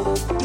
I can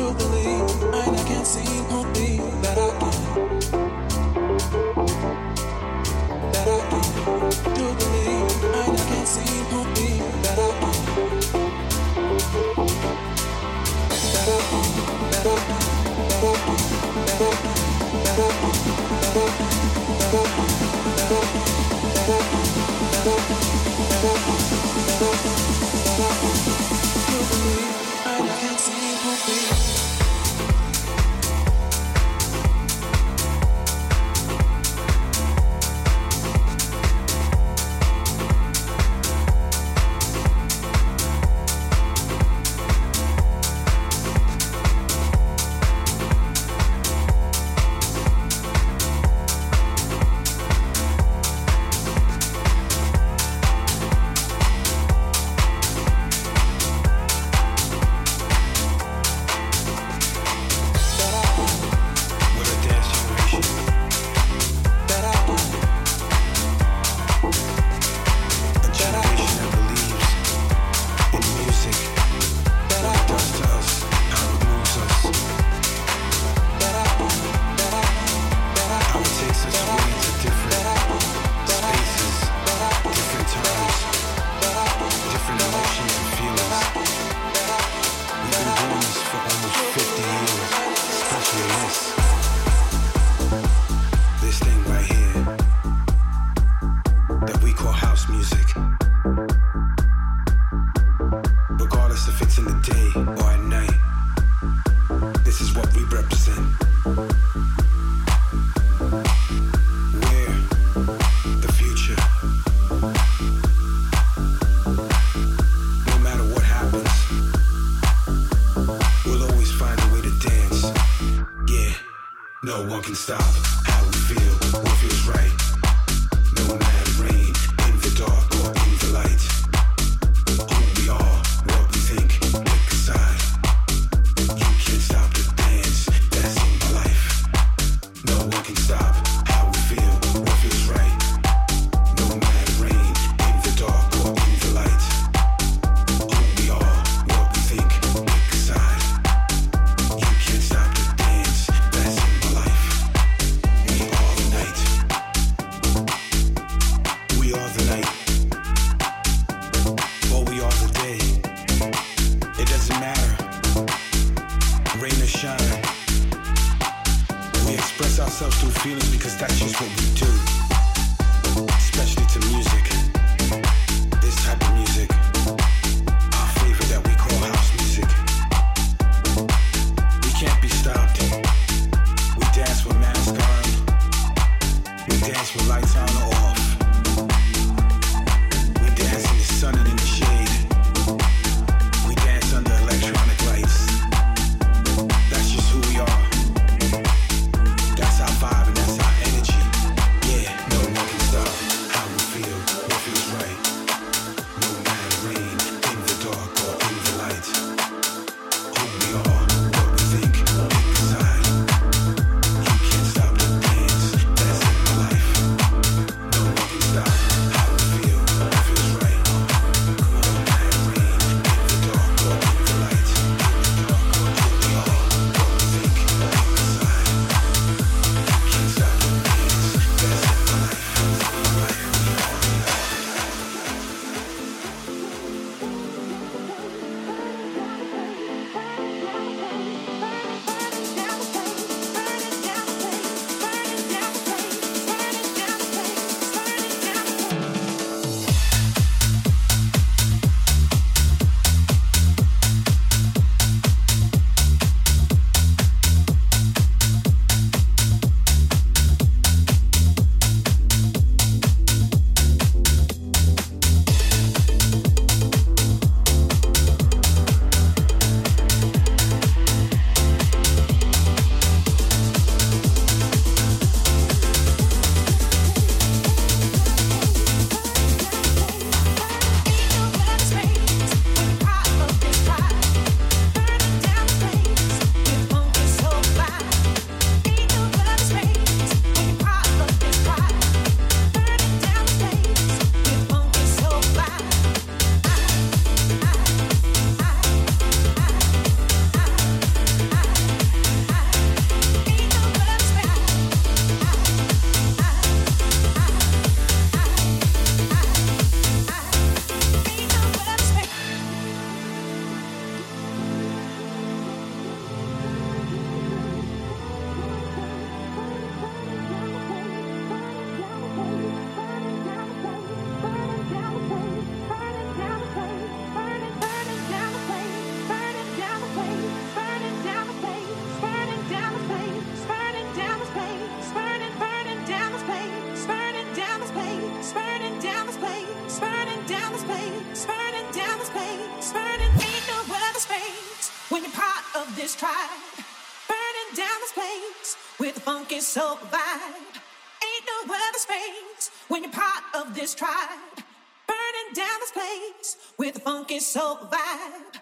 stop. this tribe, burning down this place with a funky soul vibe.